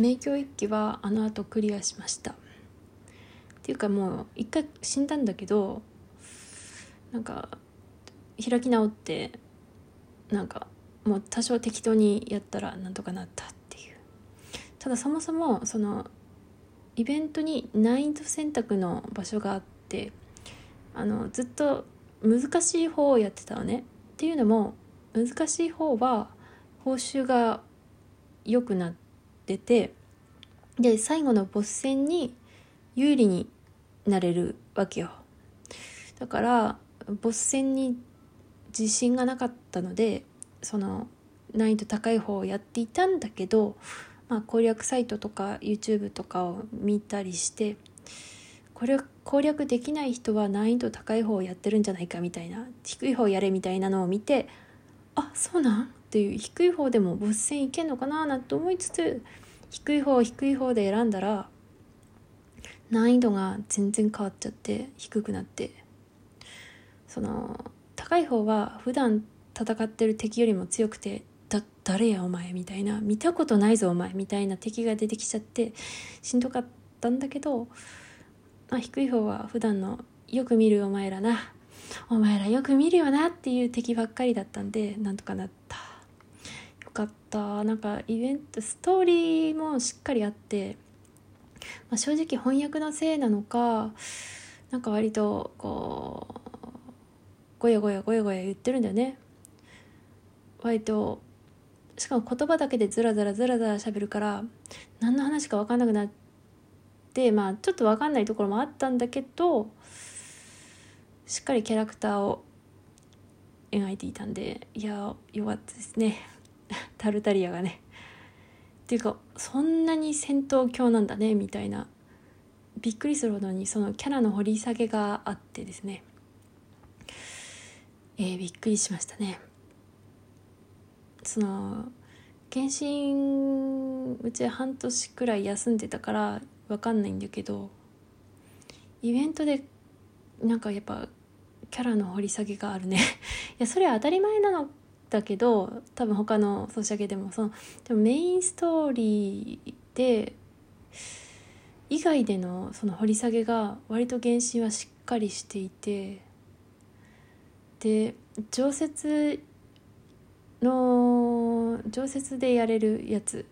名教一揆はあの後クリアしました。っていうかもう一回死んだんだけどなんか開き直ってなんかもう多少適当にやったらなんとかなったっていう。ただそもそもそのイベントに難易度選択の場所があってあのずっと難しい方をやってたのね。っていうのも難しい方は報酬が良くなっててで最後のボス戦に有利になれるわけよ。だからボス戦に自信がなかったのでその難易度高い方をやっていたんだけど、まあ、攻略サイトとか YouTube とかを見たりしてこれ攻略できない人は難易度高い方をやってるんじゃないかみたいな低い方やれみたいなのを見てあそうなん？っていう低い方でもボス戦いけんのかななんて思いつつ低い方低い方で選んだら難易度が全然変わっちゃって低くなって。その高い方は普段戦ってる敵よりも強くてだ誰やお前みたいな見たことないぞお前みたいな敵が出てきちゃってしんどかったんだけど、まあ、低い方は普段のよく見るお前らなお前らよく見るよなっていう敵ばっかりだったんでなんとかなった。かったなんかイベントストーリーもしっかりあって、まあ、正直翻訳のせいなのかなんか割とこうごやごやごやごや言ってるんだよね。割としかも言葉だけでずらずらずらずら喋るから何の話か分かんなくなってまあちょっと分かんないところもあったんだけどしっかりキャラクターを描いていたんでいやよかったですね。タルタリアがね。っていうかそんなに戦闘狂なんだねみたいな。びっくりするほどにそのキャラの掘り下げがあってですね。えー、びっくりしましたね。その検診うち半年くらい休んでたから分かんないんだけどイベントでなんかやっぱキャラの掘り下げがあるね。いやそれは当たり前なのだけど多分他のソシャゲでもそのでもメインストーリーで以外でのその掘り下げが割と原神はしっかりしていてで常設の常設でやれるやつ。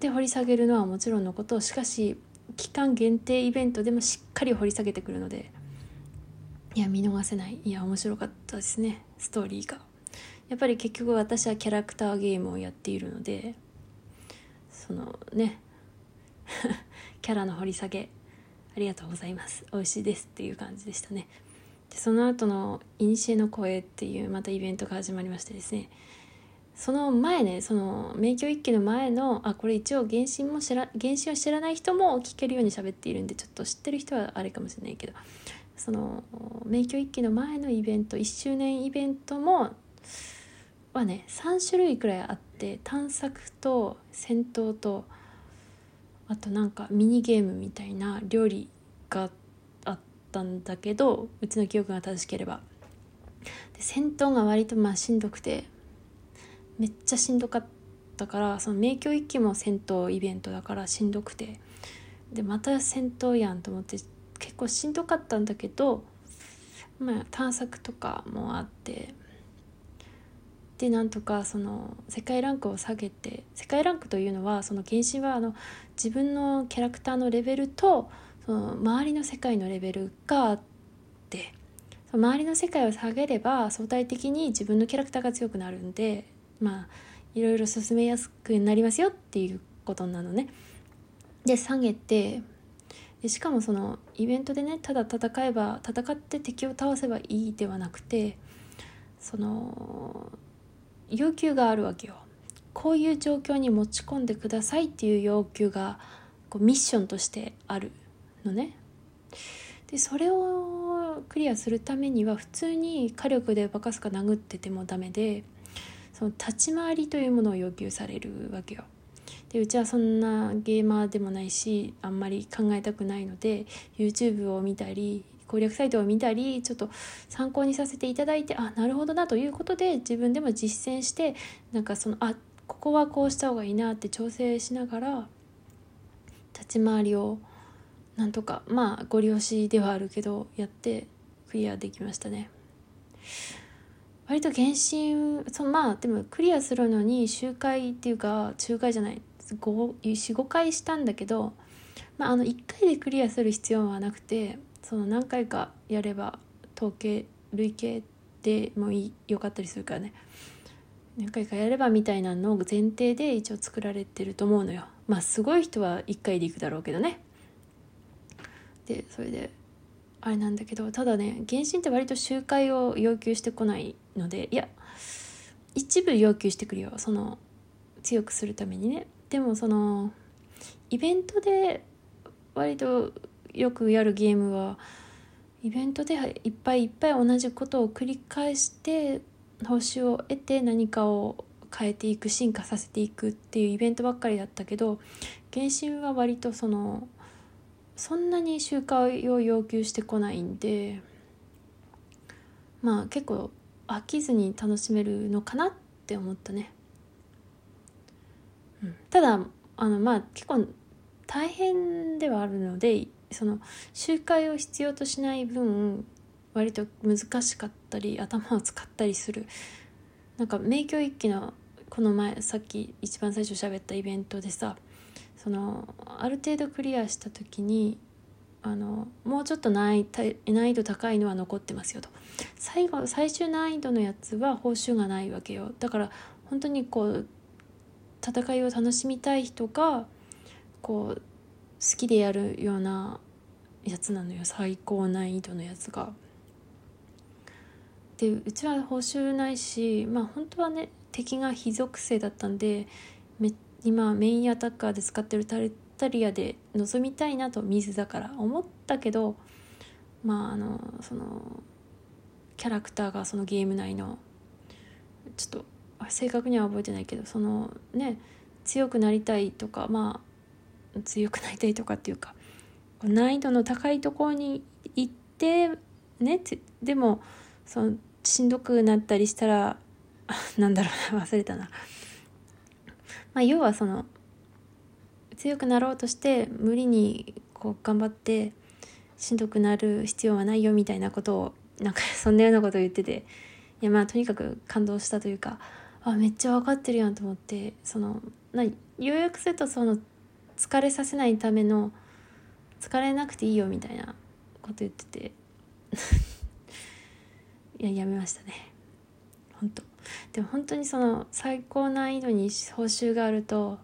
で掘り下げるのはもちろんのことしかし期間限定イベントでもしっかり掘り下げてくるのでいや見逃せない。いや面白かったですね。ストーリーが。やっぱり結局私はキャラクターゲームをやっているのでそのね キャラの掘り下げありがとうございます。美味しいですっていう感じでしたね。でその後の「いにしえの声」っていうまたイベントが始まりましてですね。その前ねその名教一揆の前のあこれ一応原神も知ら原神を知らない人も聞けるように喋っているんでちょっと知ってる人はあれかもしれないけどその名教一揆の前のイベント1周年イベントもはね3種類くらいあって探索と戦闘とあとなんかミニゲームみたいな料理があったんだけどうちの記憶が正しければ。で戦闘が割とまあしんどくてめっちゃしんどかったからその名教一揆も戦闘イベントだからしんどくて。でまた戦闘やんと思って結構しんどかったんだけどまあ探索とかもあってでなんとかその世界ランクを下げて世界ランクというのはその原神はあの自分のキャラクターのレベルとその周りの世界のレベルがあってその周りの世界を下げれば相対的に自分のキャラクターが強くなるんでまあいろいろ進めやすくなりますよっていうことなのね。で下げてでしかもそのイベントでねただ戦えば戦って敵を倒せばいいではなくてその要求があるわけよ。こういう状況に持ち込んでくださいっていう要求がこうミッションとしてあるのね。でそれをクリアするためには普通に火力でバカすか殴っててもダメでその立ち回りというものを要求されるわけよ。でうちはそんなゲーマーでもないしあんまり考えたくないので YouTube を見たり攻略サイトを見たりちょっと参考にさせていただいてあなるほどなということで自分でも実践してなんかそのあここはこうした方がいいなって調整しながら立ち回りをなんとかまあご利用しではあるけどやってクリアできましたね。割と原神そまあでもクリアするのに周回っていうか周回じゃない。45回したんだけど、まあ、あの1回でクリアする必要はなくてその何回かやれば統計累計でもいよかったりするからね。何回かやればみたいなのを前提で一応作られてると思うのよ。まあすごい人は1回でいくだろうけどね。でそれであれなんだけどただね原神って割と周回を要求してこないのでいや一部要求してくるよ。その強くするためにね。でもそのイベントで割とよくやるゲームはイベントでいっぱいいっぱい同じことを繰り返して報酬を得て何かを変えていく進化させていくっていうイベントばっかりだったけど原神は割とそのそんなに周回を要求してこないんでまあ結構飽きずに楽しめるのかなって思ったね。ただあのまあ結構大変ではあるのでその集会を必要としない分割と難しかったり頭を使ったりするなんか名教一揆のこの前さっき一番最初喋ったイベントでさそのある程度クリアした時にあのもうちょっと難易度高いのは残ってますよと。最後最終難易度のやつは報酬がないわけよ。だから本当にこう戦いを楽しみたい人がこう好きでやるようなやつなのよ最高難易度のやつが。でうちは報酬ないしまあ本当はね敵が非属性だったんでめ今メインアタッカーで使ってるタルタリアで臨みたいなと水だから思ったけどまああのそのキャラクターがそのゲーム内のちょっと正確には覚えてないけどそのね強くなりたいとかまあ強くなりたいとかっていうか難易度の高いところに行ってねでもそのしんどくなったりしたら なんだろうな忘れたな。まあ、要はその強くなろうとして無理にこう頑張ってしんどくなる必要はないよみたいなことをなんかそんなようなことを言ってていやまあとにかく感動したというかあめっちゃ分かってるやんと思ってそのな要約するとその疲れさせないための疲れなくていいよみたいなこと言ってて。いややめましたね。本当。でも本当にその最高難易度に報酬があると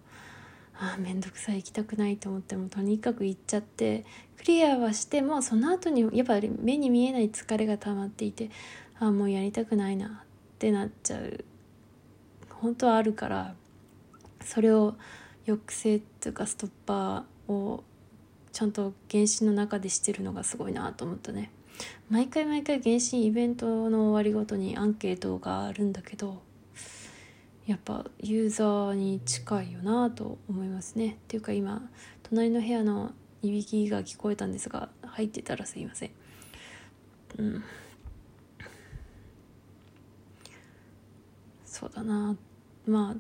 あ面倒くさい行きたくないと思ってもとにかく行っちゃってクリアはしてもその後にやっぱり目に見えない疲れが溜まっていてあもうやりたくないなってなっちゃう。本当はあるからそれを抑制っていうかストッパーをちゃんと原神の中でしてるのがすごいなと思ったね。毎回毎回原神イベントの終わりごとにアンケートがあるんだけどやっぱユーザーに近いよなと思いますね。っていうか今隣の部屋のいびきが聞こえたんですが入ってたらすいません。うん。そうだな。まあ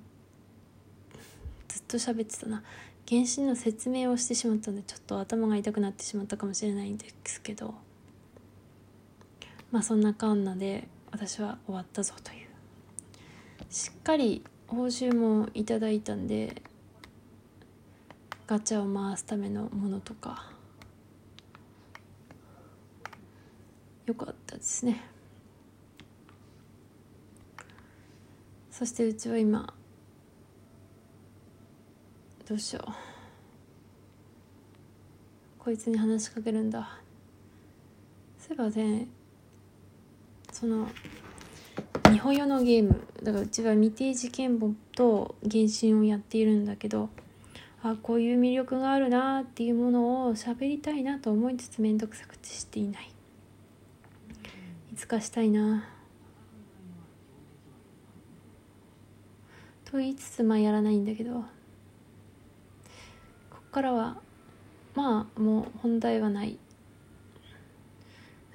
ずっと喋ってたな。原神の説明をしてしまったのでちょっと頭が痛くなってしまったかもしれないんですけど。まあそんなかんなで私は終わったぞという。しっかり報酬もいただいたんでガチャを回すためのものとか。よかったですね。そしてうちは今どうしよう。こいつに話しかけるんだ。そういえばねその日本用のゲームだからうちは未定事件簿と原神をやっているんだけどあこういう魅力があるなっていうものを喋りたいなと思いつつ面倒くさくてしていない。いつかしたいな。と言いつつまあやらないんだけどここからはまあもう本題はない。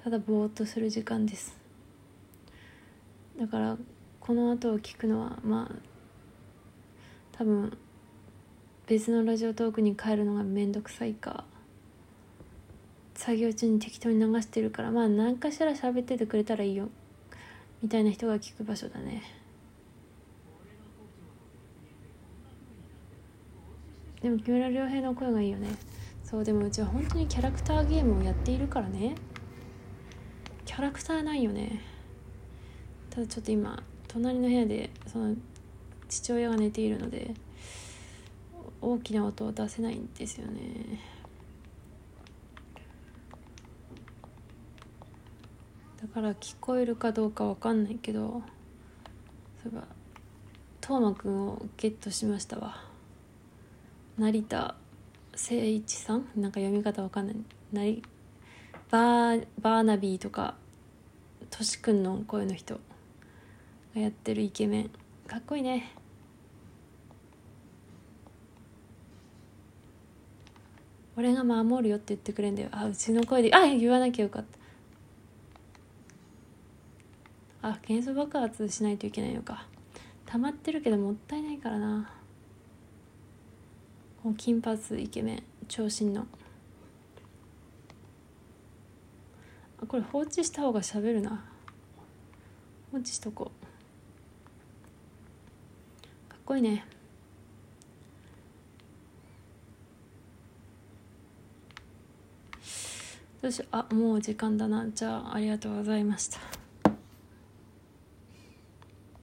ただぼーっとする時間です。だからこの後を聞くのはまあ多分別のラジオトークに帰るのがめんどくさいか作業中に適当に流してるからまあ何かしら喋っててくれたらいいよみたいな人が聞く場所だね。でも木村良平の声がいいよね。そうでもうちは本当にキャラクターゲームをやっているからね。キャラクターないよね。ただちょっと今隣の部屋でその父親が寝ているので大きな音を出せないんですよね。だから聞こえるかどうかわかんないけどそういえば斗真くんをゲットしましたわ。成田誠一さん？なんか読み方わかんない。なりバーバーナビーとかとしくんの声の人がやってるイケメン。かっこいいね。俺が守るよって言ってくれんだよ。あうちの声で。あ言わなきゃよかった。あ元素爆発しないといけないのか。溜まってるけどもったいないからな。この金髪イケメン長身の。あこれ放置した方がしゃべるな。放置しとこう。かっこいいね。どうしよう。あもう時間だな。じゃあありがとうございました。